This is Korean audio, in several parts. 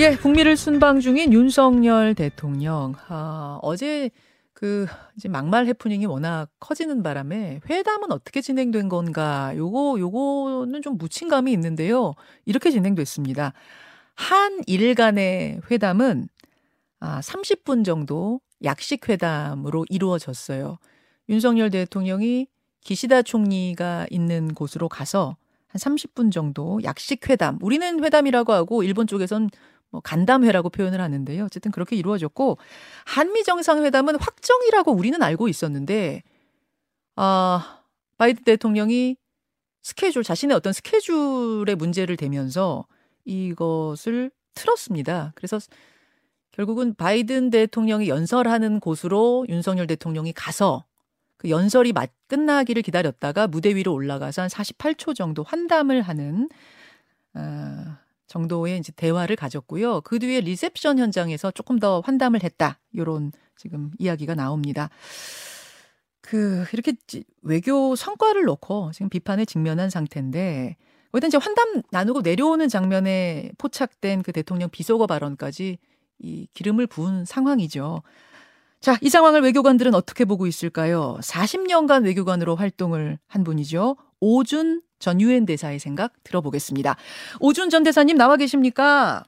예, 북미를 순방 중인 윤석열 대통령. 아, 어제 그 이제 막말 해프닝이 워낙 커지는 바람에 회담은 어떻게 진행된 건가? 요거 요거는 좀 묻힌 감이 있는데요. 이렇게 진행됐습니다. 한일 간의 회담은 아, 30분 정도 약식 회담으로 이루어졌어요. 윤석열 대통령이 기시다 총리가 있는 곳으로 가서 한 30분 정도 약식 회담. 우리는 회담이라고 하고 일본 쪽에선 뭐 간담회라고 표현을 하는데요. 어쨌든 그렇게 이루어졌고 한미 정상회담은 확정이라고 우리는 알고 있었는데 아, 바이든 대통령이 스케줄 자신의 어떤 스케줄의 문제를 대면서 이것을 틀었습니다. 그래서 결국은 바이든 대통령이 연설하는 곳으로 윤석열 대통령이 가서 그 연설이 맞, 끝나기를 기다렸다가 무대 위로 올라가서 한 48초 정도 환담을 하는 어, 정도의 이제 대화를 가졌고요. 그 뒤에 리셉션 현장에서 조금 더 환담을 했다. 요런 지금 이야기가 나옵니다. 그 이렇게 외교 성과를 놓고 지금 비판에 직면한 상태인데 일단 이제 환담 나누고 내려오는 장면에 포착된 그 대통령 비속어 발언까지 이 기름을 부은 상황이죠. 자, 이 상황을 외교관들은 어떻게 보고 있을까요? 40년간 외교관으로 활동을 한 분이죠. 오준 전 유엔 대사의 생각 들어보겠습니다. 오준 전 대사님 나와 계십니까?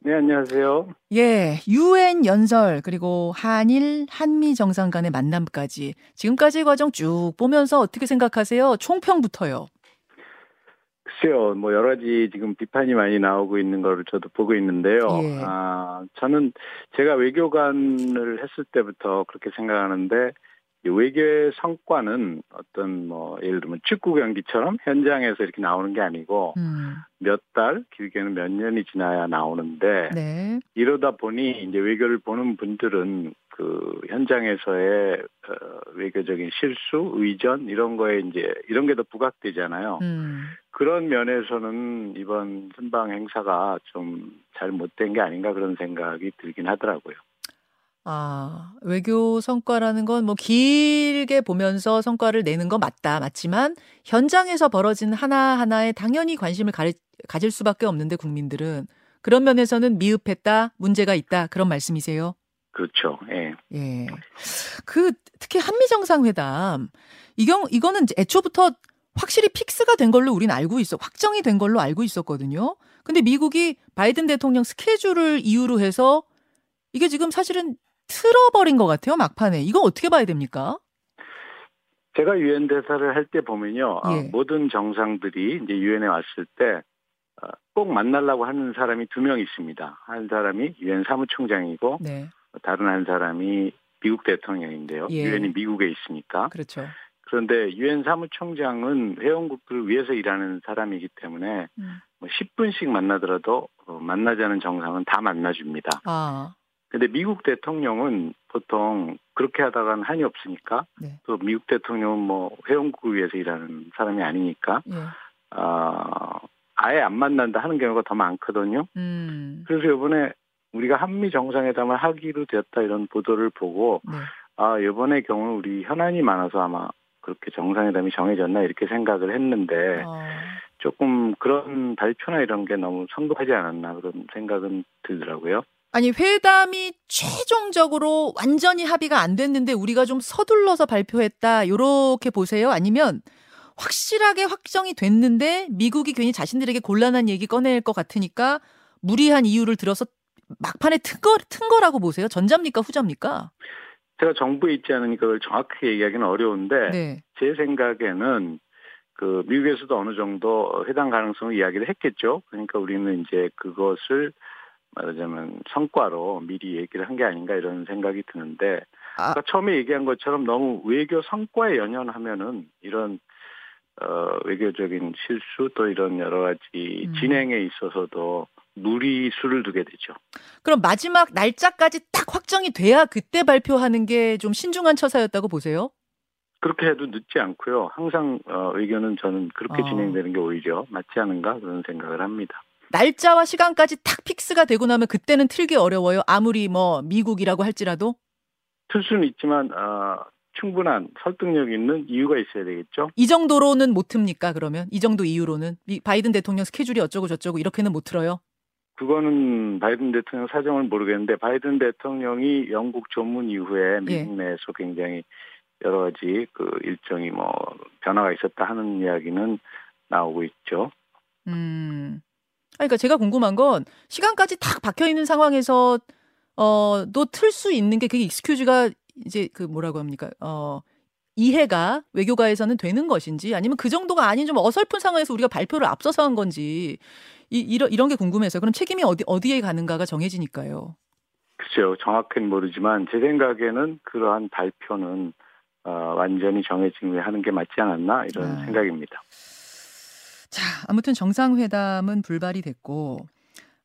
네, 안녕하세요. 예, 유엔 연설 그리고 한일 한미 정상 간의 만남까지 지금까지 과정 쭉 보면서 어떻게 생각하세요? 총평부터요. 글쎄요, 뭐 여러 가지 지금 비판이 많이 나오고 있는 거를 저도 보고 있는데요. 예. 아, 저는 제가 외교관을 했을 때부터 그렇게 생각하는데 외교의 성과는 어떤 뭐 예를 들면 축구 경기처럼 현장에서 이렇게 나오는 게 아니고 음. 몇달 길게는 몇 년이 지나야 나오는데 네. 이러다 보니 이제 외교를 보는 분들은 그 현장에서의 어, 외교적인 실수, 의전 이런 거에 이제 이런 게 더 부각되잖아요. 음. 그런 면에서는 이번 순방 행사가 좀 잘못된 게 아닌가 그런 생각이 들긴 하더라고요. 아, 외교 성과라는 건 뭐 길게 보면서 성과를 내는 건 맞다. 맞지만 현장에서 벌어진 하나하나에 당연히 관심을 가리, 가질 수밖에 없는데 국민들은 그런 면에서는 미흡했다, 문제가 있다. 그런 말씀이세요? 그렇죠. 예. 예. 그 특히 한미 정상회담 이경 이거는 애초부터 확실히 픽스가 된 걸로 우리는 알고 있어. 확정이 된 걸로 알고 있었거든요. 근데 미국이 바이든 대통령 스케줄을 이유로 해서 이게 지금 사실은 틀어버린 것 같아요. 막판에. 이거 어떻게 봐야 됩니까? 제가 유엔 대사를 할 때 보면요. 아, 예. 모든 정상들이 이제 유엔에 왔을 때 꼭 만나려고 하는 사람이 두 명 있습니다. 한 사람이 유엔 사무총장이고 네. 다른 한 사람이 미국 대통령인데요. 예. 유엔이 예. 미국에 있으니까. 그렇죠. 그런데 유엔 사무총장은 회원국들을 위해서 일하는 사람이기 때문에 음. 뭐 10분씩 만나더라도 어, 만나자는 정상은 다 만나줍니다. 아. 근데 미국 대통령은 보통 그렇게 하다간 한이 없으니까 네. 또 미국 대통령은 뭐 회원국을 위해서 일하는 사람이 아니니까 예. 어, 아예 안 만난다 하는 경우가 더 많거든요. 음. 그래서 이번에 우리가 한미 정상회담을 하기로 되었다 이런 보도를 보고 네. 아 이번의 경우는 우리 현안이 많아서 아마 그렇게 정상회담이 정해졌나 이렇게 생각을 했는데 어. 조금 그런 발표나 이런 게 너무 성급하지 않았나 그런 생각은 들더라고요. 아니 회담이 최종적으로 완전히 합의가 안 됐는데 우리가 좀 서둘러서 발표했다 이렇게 보세요? 아니면 확실하게 확정이 됐는데 미국이 괜히 자신들에게 곤란한 얘기 꺼낼 것 같으니까 무리한 이유를 들어서 막판에 튼, 거, 튼 거라고 보세요? 전자입니까 후자입니까? 제가 정부에 있지 않으니까 그걸 정확하게 얘기하기는 어려운데 네. 제 생각에는 그 미국에서도 어느 정도 해당 가능성을 이야기를 했겠죠. 그러니까 우리는 이제 그것을 말하자면 성과로 미리 얘기를 한 게 아닌가 이런 생각이 드는데 아. 아까 처음에 얘기한 것처럼 너무 외교 성과에 연연하면은 이런 어, 외교적인 실수 또 이런 여러 가지 음. 진행에 있어서도 무리수를 두게 되죠. 그럼 마지막 날짜까지 딱 확정이 돼야 그때 발표하는 게 좀 신중한 처사였다고 보세요? 그렇게 해도 늦지 않고요. 항상 어, 의견은 저는 그렇게 어. 진행되는 게 오히려 맞지 않은가 그런 생각을 합니다. 날짜와 시간까지 탁 fix가 되고 나면 그때는 틀기 어려워요. 아무리 뭐 미국이라고 할지라도. 틀 수는 있지만 어, 충분한 설득력 있는 이유가 있어야 되겠죠. 이 정도로는 못 틉니까 그러면? 이 정도 이유로는 바이든 대통령 스케줄이 어쩌고 저쩌고 이렇게는 못 틀어요? 그거는 바이든 대통령 사정을 모르겠는데 바이든 대통령이 영국 조문 이후에 예. 미국 내에서 굉장히 여러 가지 그 일정이 뭐 변화가 있었다 하는 이야기는 나오고 있죠. 음. 그러니까 제가 궁금한 건 시간까지 탁 박혀 있는 상황에서 어또 틀 수 있는 게 그게 익스큐즈가 이제 그 뭐라고 합니까? 어 이해가 외교가에서는 되는 것인지 아니면 그 정도가 아닌 좀 어설픈 상황에서 우리가 발표를 앞서서 한 건지 이, 이런 이런 게 궁금해서 그럼 책임이 어디 어디에 가는가가 정해지니까요. 그렇죠. 정확히는 모르지만 제 생각에는 그러한 발표는 어, 완전히 정해진 후에 하는 게 맞지 않았나 이런 아. 생각입니다. 자, 아무튼 정상회담은 불발이 됐고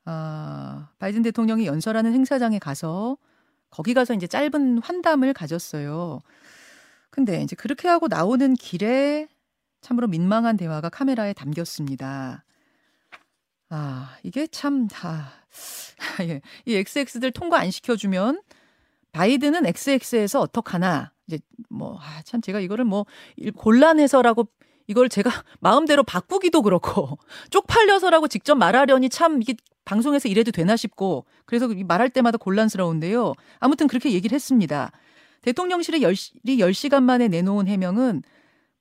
아, 바이든 대통령이 연설하는 행사장에 가서 거기 가서 이제 짧은 환담을 가졌어요. 근데 이제 그렇게 하고 나오는 길에 참으로 민망한 대화가 카메라에 담겼습니다. 아, 이게 참, 아, 예. 이 XX들 통과 안 시켜주면 바이든은 XX에서 어떡하나. 이제 뭐, 아, 참 제가 이거를 뭐 곤란해서라고 이걸 제가 마음대로 바꾸기도 그렇고 쪽팔려서라고 직접 말하려니 참 이게 방송에서 이래도 되나 싶고 그래서 말할 때마다 곤란스러운데요. 아무튼 그렇게 얘기를 했습니다. 대통령실이 10, 10시간 만에 내놓은 해명은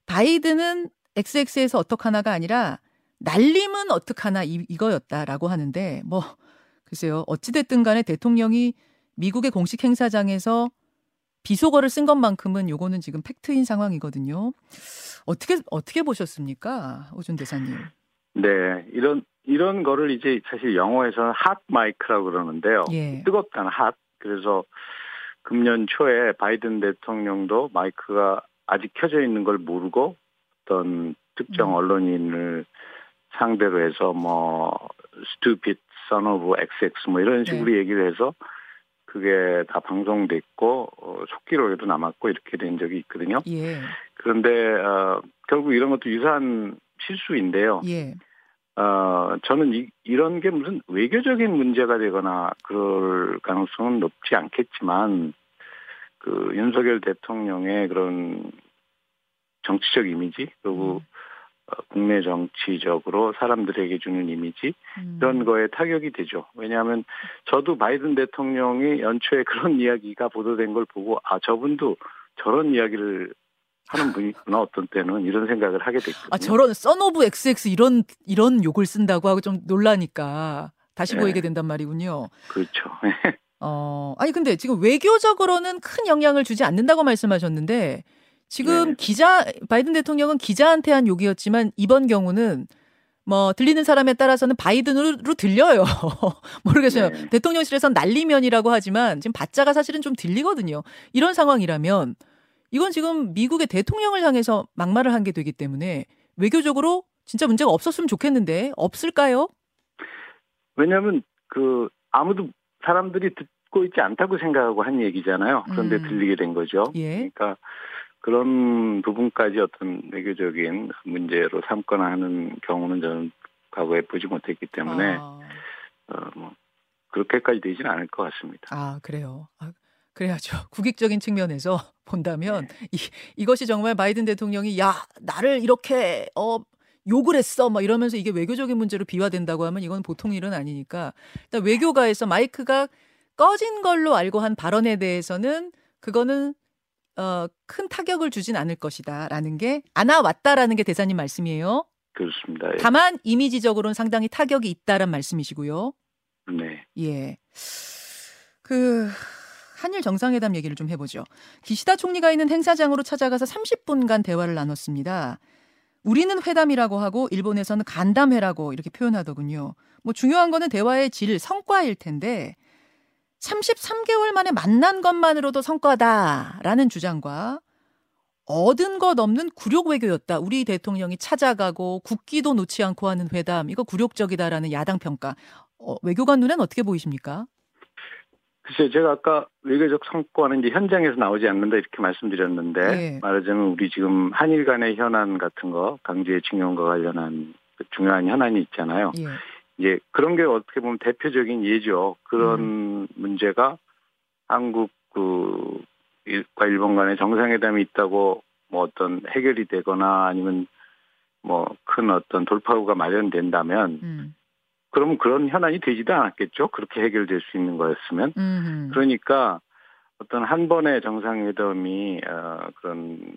바이든은 XX에서 어떡하나가 아니라 날림은 어떡하나 이, 이거였다라고 하는데 뭐 글쎄요 어찌됐든 간에 대통령이 미국의 공식 행사장에서 비속어를 쓴 것만큼은 요거는 지금 팩트인 상황이거든요. 어떻게 어떻게 보셨습니까, 오준 대사님? 네, 이런 이런 거를 이제 사실 영어에서는 핫 마이크라고 그러는데요. 예. 뜨겁다는 핫. 그래서 금년 초에 바이든 대통령도 마이크가 아직 켜져 있는 걸 모르고 어떤 특정 음. 언론인을 상대로 해서 뭐 stupid son of XX 뭐 이런 네. 식으로 네. 얘기를 해서 그게 다 방송됐고 어, 속기록에도 남았고 이렇게 된 적이 있거든요. 예. 그런데 어, 결국 이런 것도 유사한 실수인데요. 예. 어, 저는 이, 이런 게 무슨 외교적인 문제가 되거나 그럴 가능성은 높지 않겠지만 그 윤석열 대통령의 그런 정치적 이미지 그리고 음. 어, 국내 정치적으로 사람들에게 주는 이미지 음. 이런 거에 타격이 되죠. 왜냐하면 저도 바이든 대통령이 연초에 그런 이야기가 보도된 걸 보고 아 저분도 저런 이야기를 하는 분이구나 어떤 때는 이런 생각을 하게 됐거든요. 아 저런 썬오브 XX 이런 이런 욕을 쓴다고 하고 좀 놀라니까 다시 네. 보이게 된단 말이군요. 그렇죠. 어 아니 근데 지금 외교적으로는 큰 영향을 주지 않는다고 말씀하셨는데 지금 네. 기자 바이든 대통령은 기자한테 한 욕이었지만 이번 경우는 뭐 들리는 사람에 따라서는 바이든으로 들려요. 모르겠어요. 네. 대통령실에선 난리면이라고 하지만 지금 바자가 사실은 좀 들리거든요. 이런 상황이라면 이건 지금 미국의 대통령을 향해서 막말을 한 게 되기 때문에 외교적으로 진짜 문제가 없었으면 좋겠는데 없을까요? 왜냐하면 그 아무도 사람들이 듣고 있지 않다고 생각하고 한 얘기잖아요. 그런데 음. 들리게 된 거죠. 예. 그러니까 그런 부분까지 어떤 외교적인 문제로 삼거나 하는 경우는 저는 과거에 보지 못했기 때문에 아. 어, 뭐 그렇게까지 되지는 않을 것 같습니다. 아 그래요. 아, 그래야죠. 국익적인 측면에서 본다면 네. 이, 이것이 정말 바이든 대통령이 야 나를 이렇게 어 욕을 했어 막 이러면서 이게 외교적인 문제로 비화된다고 하면 이건 보통 일은 아니니까 일단 외교가에서 마이크가 꺼진 걸로 알고 한 발언에 대해서는 그거는 어, 큰 타격을 주진 않을 것이다라는 게 안아 왔다라는 게 대사님 말씀이에요. 그렇습니다. 예. 다만 이미지적으로는 상당히 타격이 있다란 말씀이시고요. 네. 예. 그 한일 정상회담 얘기를 좀 해보죠. 기시다 총리가 있는 행사장으로 찾아가서 30분간 대화를 나눴습니다. 우리는 회담이라고 하고 일본에서는 간담회라고 이렇게 표현하더군요. 뭐 중요한 거는 대화의 질, 성과일 텐데 33개월 만에 만난 것만으로도 성과다라는 주장과 얻은 것 없는 굴욕 외교였다. 우리 대통령이 찾아가고 국기도 놓지 않고 하는 회담 이거 굴욕적이다라는 야당 평가. 어, 외교관 눈엔 어떻게 보이십니까? 글쎄요, 제가 아까 외교적 성과는 이제 현장에서 나오지 않는다 이렇게 말씀드렸는데 예. 말하자면 우리 지금 한일 간의 현안 같은 거 강제징용과 관련한 그 중요한 현안이 있잖아요. 예. 이제 그런 게 어떻게 보면 대표적인 예죠. 그런 음. 문제가 한국 그과 일본 간의 정상회담이 있다고 뭐 어떤 해결이 되거나 아니면 뭐 큰 어떤 돌파구가 마련된다면 음. 그러면 그런 현안이 되지도 않았겠죠. 그렇게 해결될 수 있는 거였으면. 음흠. 그러니까 어떤 한 번의 정상회담이 어, 그런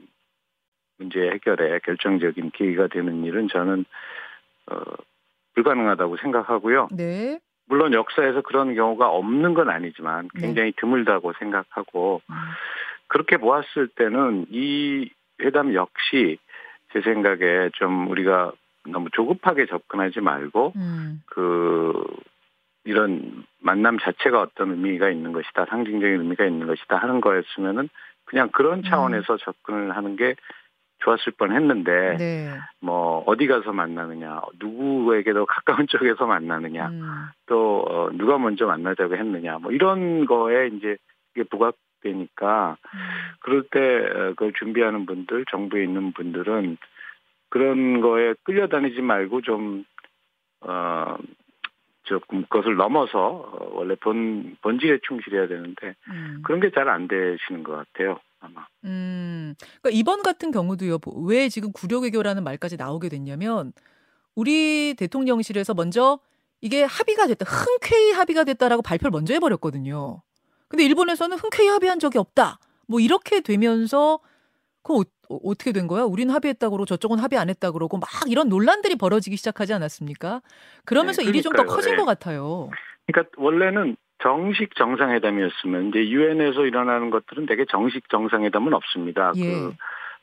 문제 해결에 결정적인 계기가 되는 일은 저는 어, 불가능하다고 생각하고요. 네. 물론 역사에서 그런 경우가 없는 건 아니지만 네. 굉장히 네. 드물다고 생각하고 음. 그렇게 보았을 때는 이 회담 역시 제 생각에 좀 우리가 너무 조급하게 접근하지 말고 음. 그 이런 만남 자체가 어떤 의미가 있는 것이다 상징적인 의미가 있는 것이다 하는 거였으면은 그냥 그런 음. 차원에서 음. 접근을 하는 게 좋았을 뻔 했는데 네. 뭐 어디 가서 만나느냐 누구에게도 가까운 쪽에서 만나느냐 음. 또 어, 누가 먼저 만나자고 했느냐 뭐 이런 거에 이제 이게 부각되니까 음. 그럴 때 어, 그걸 준비하는 분들 정부에 있는 분들은 그런 거에 끌려다니지 말고 좀, 어, 조금 그것을 넘어서 어, 원래 본, 본질에 충실해야 되는데 음. 그런 게 잘 안 되시는 것 같아요. 아마. 음. 그러니까 이번 같은 경우도요. 뭐왜 지금 구력외교라는 말까지 나오게 됐냐면 우리 대통령실에서 먼저 이게 합의가 됐다. 흔쾌히 합의가 됐다라고 발표를 먼저 해버렸거든요. 근데 일본에서는 흔쾌히 합의한 적이 없다. 뭐 이렇게 되면서 그 어, 떻게 된 거야? 우린 합의했다고 그러고 저쪽은 합의 안 했다고 그러고 막 이런 논란들이 벌어지기 시작하지 않았습니까? 그러면서 네, 일이 좀 더 커진 네. 것 같아요. 그러니까 원래는 정식 정상회담이었으면 이제 유엔에서 일어나는 것들은 되게 정식 정상회담은 없습니다. 예. 그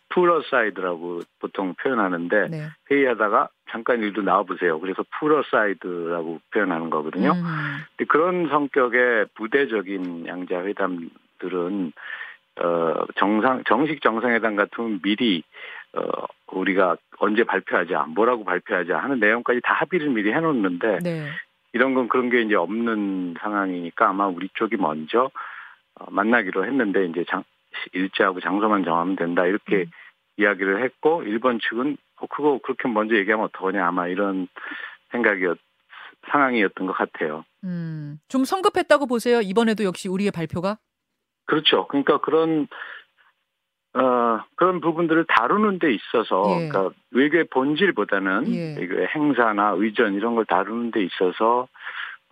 pull aside라고 보통 표현하는데 네. 회의하다가 잠깐 일로 나와보세요. 그래서 pull aside라고 표현하는 거거든요. 음. 그런 성격의 부대적인 양자 회담들은 어, 정상, 정식 정상회담 같으면 미리, 어, 우리가 언제 발표하자, 뭐라고 발표하자 하는 내용까지 다 합의를 미리 해놓는데, 네. 이런 건 그런 게 이제 없는 상황이니까 아마 우리 쪽이 먼저 어, 만나기로 했는데, 이제 장, 일자하고 장소만 정하면 된다, 이렇게 음. 이야기를 했고, 일본 측은, 어, 그거 그렇게 먼저 얘기하면 어떡하냐, 아마 이런 생각이었, 상황이었던 것 같아요. 음, 좀 성급했다고 보세요. 이번에도 역시 우리의 발표가? 그렇죠. 그러니까 그런 어, 그런 부분들을 다루는 데 있어서, 예. 그러니까 외교의 본질보다는 예. 외교의 행사나 의전 이런 걸 다루는 데 있어서,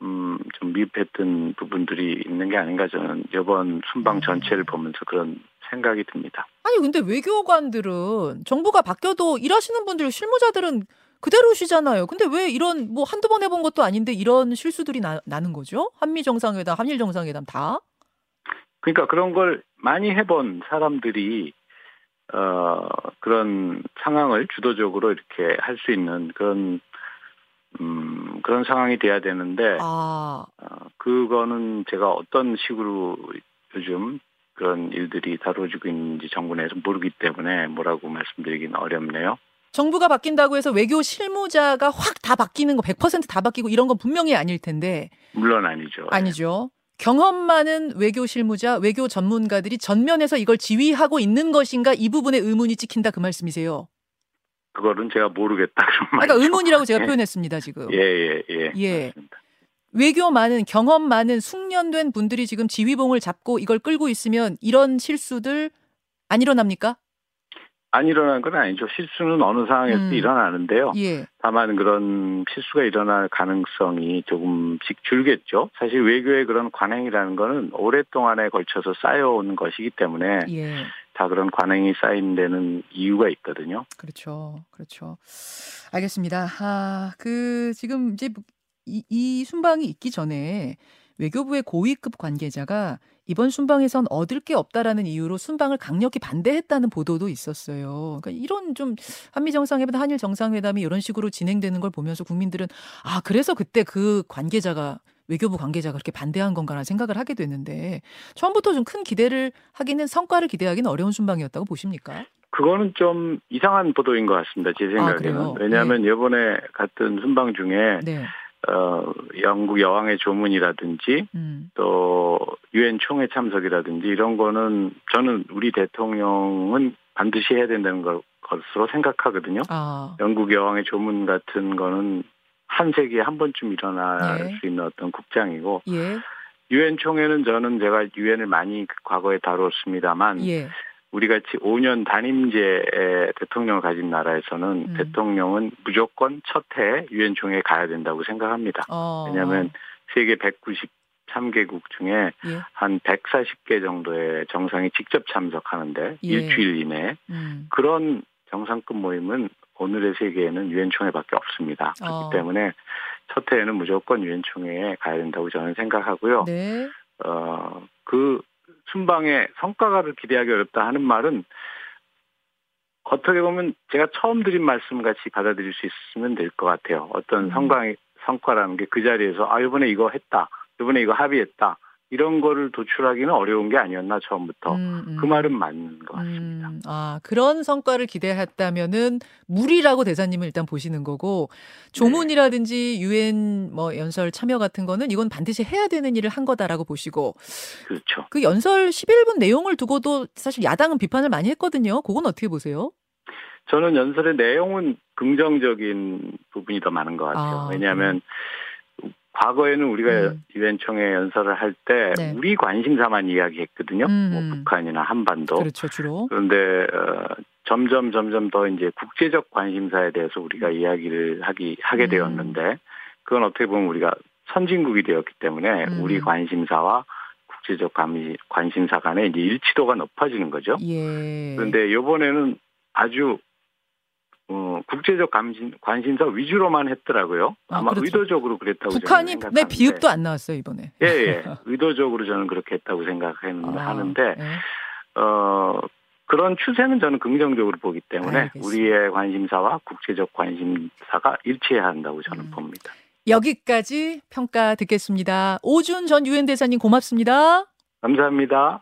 음, 좀 미흡했던 부분들이 있는 게 아닌가 저는 이번 순방 음. 전체를 보면서 그런 생각이 듭니다. 아니, 근데 외교관들은 정부가 바뀌어도 일하시는 분들, 실무자들은 그대로시잖아요. 근데 왜 이런, 뭐 한두 번 해본 것도 아닌데 이런 실수들이 나, 나는 거죠? 한미 정상회담, 한일 정상회담 다? 그러니까 그런 걸 많이 해본 사람들이 어 그런 상황을 주도적으로 이렇게 할 수 있는 그런 음 그런 상황이 돼야 되는데 아. 어, 그거는 제가 어떤 식으로 요즘 그런 일들이 다뤄지고 있는지 정부 내에서 모르기 때문에 뭐라고 말씀드리기는 어렵네요. 정부가 바뀐다고 해서 외교 실무자가 확 다 바뀌는 거 100%다 바뀌고 이런 건 분명히 아닐 텐데. 물론 아니죠. 아니죠. 경험 많은 외교 실무자, 외교 전문가들이 전면에서 이걸 지휘하고 있는 것인가 이 부분에 의문이 찍힌다 그 말씀이세요. 그거는 제가 모르겠다. 그러니까 의문이라고 제가 예. 표현했습니다 지금. 예예예. 예, 예, 예. 외교 많은 경험 많은 숙련된 분들이 지금 지휘봉을 잡고 이걸 끌고 있으면 이런 실수들 안 일어납니까? 안 일어나는 건 아니죠. 실수는 어느 상황에서 음. 일어나는데요. 예. 다만 그런 실수가 일어날 가능성이 조금씩 줄겠죠. 사실 외교의 그런 관행이라는 거는 오랫동안에 걸쳐서 쌓여온 것이기 때문에 예. 다 그런 관행이 쌓인 데는 이유가 있거든요. 그렇죠. 그렇죠. 알겠습니다. 아, 그 지금 이제 이, 이 순방이 있기 전에 외교부의 고위급 관계자가 이번 순방에선 얻을 게 없다라는 이유로 순방을 강력히 반대했다는 보도도 있었어요. 그러니까 이런 좀 한미 정상회담, 한일 정상회담이 이런 식으로 진행되는 걸 보면서 국민들은 아 그래서 그때 그 관계자가 외교부 관계자가 그렇게 반대한 건가라는 생각을 하게 됐는데 처음부터 좀 큰 기대를 하기는 성과를 기대하기는 어려운 순방이었다고 보십니까? 그거는 좀 이상한 보도인 것 같습니다. 제 생각에는. 아, 왜냐하면 네. 이번에 갔던 순방 중에 네. 어, 영국 여왕의 조문이라든지 음. 또 유엔 총회 참석이라든지 이런 거는 저는 우리 대통령은 반드시 해야 된다는 걸, 것으로 생각하거든요. 아. 영국 여왕의 조문 같은 거는 한 세기에 한 번쯤 일어날 예. 수 있는 어떤 국장이고 예. 유엔 총회는 저는 제가 유엔을 많이 과거에 다뤘습니다만 예. 우리 같이 5년 단임제 대통령을 가진 나라에서는 음. 대통령은 무조건 첫해 유엔 총회에 가야 된다고 생각합니다. 어. 왜냐하면 세계 193개국 중에 예. 한 140개 정도의 정상이 직접 참석하는데 예. 일주일 이내 음. 그런 정상급 모임은 오늘의 세계에는 유엔 총회밖에 없습니다. 그렇기 어. 때문에 첫 해에는 무조건 유엔 총회에 가야 된다고 저는 생각하고요. 네. 어, 그 순방의 성과를 기대하기 어렵다 하는 말은 어떻게 보면 제가 처음 드린 말씀 같이 받아들일 수 있으면 될 것 같아요. 어떤 음. 성과의 성과라는 게 그 자리에서 아 이번에 이거 했다, 이번에 이거 합의했다 이런 거를 도출하기는 어려운 게 아니었나 처음부터 음, 음. 그 말은 맞는 것 같습니다. 음, 아 그런 성과를 기대했다면은 무리라고 대사님은 일단 보시는 거고 조문이라든지 유엔 뭐 연설 참여 같은 거는 이건 반드시 해야 되는 일을 한 거다라고 보시고 그렇죠. 그 연설 11분 내용을 두고도 사실 야당은 비판을 많이 했거든요. 그건 어떻게 보세요? 저는 연설의 내용은 긍정적인 부분이 더 많은 것 같아요. 아, 왜냐하면 과거에는 우리가 음. 유엔총회 연설을 할때 네. 우리 관심사만 이야기했거든요. 음. 뭐 북한이나 한반도. 그렇죠, 주로. 그런데 어, 점점 점점 더 이제 국제적 관심사에 대해서 우리가 이야기를 하기 하게 음. 되었는데 그건 어떻게 보면 우리가 선진국이 되었기 때문에 음. 우리 관심사와 국제적 관심사 간의 이제 일치도가 높아지는 거죠. 예. 그런데 이번에는 아주 어, 국제적 관심, 관심사 위주로만 했더라고요. 아, 마 그렇죠. 의도적으로 그랬다고 북한이 내 비읍도 안 나왔어요 이번에. 예, 예. 의도적으로 저는 그렇게 했다고 생각하는데 아, 네. 어 그런 추세는 저는 긍정적으로 보기 때문에 알겠습니다. 우리의 관심사와 국제적 관심사가 일치해야 한다고 저는 음. 봅니다. 여기까지 평가 듣겠습니다. 오준 전 유엔 대사님 고맙습니다. 감사합니다.